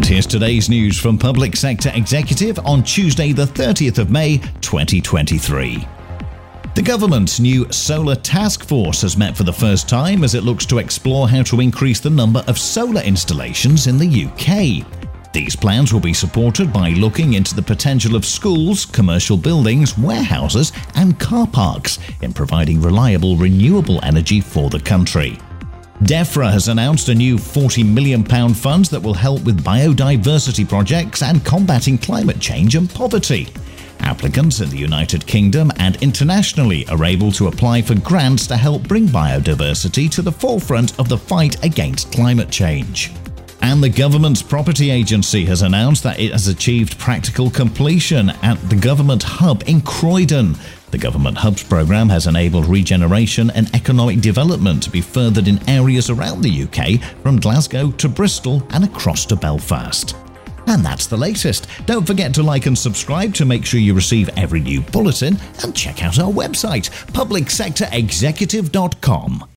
And here's today's news from Public Sector Executive on Tuesday, the 30th of May, 2023. The government's new solar task force has met for the first time as it looks to explore how to increase the number of solar installations in the UK. These plans will be supported by looking into the potential of schools, commercial buildings, warehouses, and car parks in providing reliable renewable energy for the country. DEFRA has announced a new £40 million fund that will help with biodiversity projects and combating climate change and poverty. Applicants in the United Kingdom and internationally are able to apply for grants to help bring biodiversity to the forefront of the fight against climate change. And the government's property agency has announced that it has achieved practical completion at the government hub in Croydon. The Government Hubs programme has enabled regeneration and economic development to be furthered in areas around the UK, from Glasgow to Bristol and across to Belfast. And that's the latest. Don't forget to like and subscribe to make sure you receive every new bulletin and check out our website, publicsectorexecutive.com.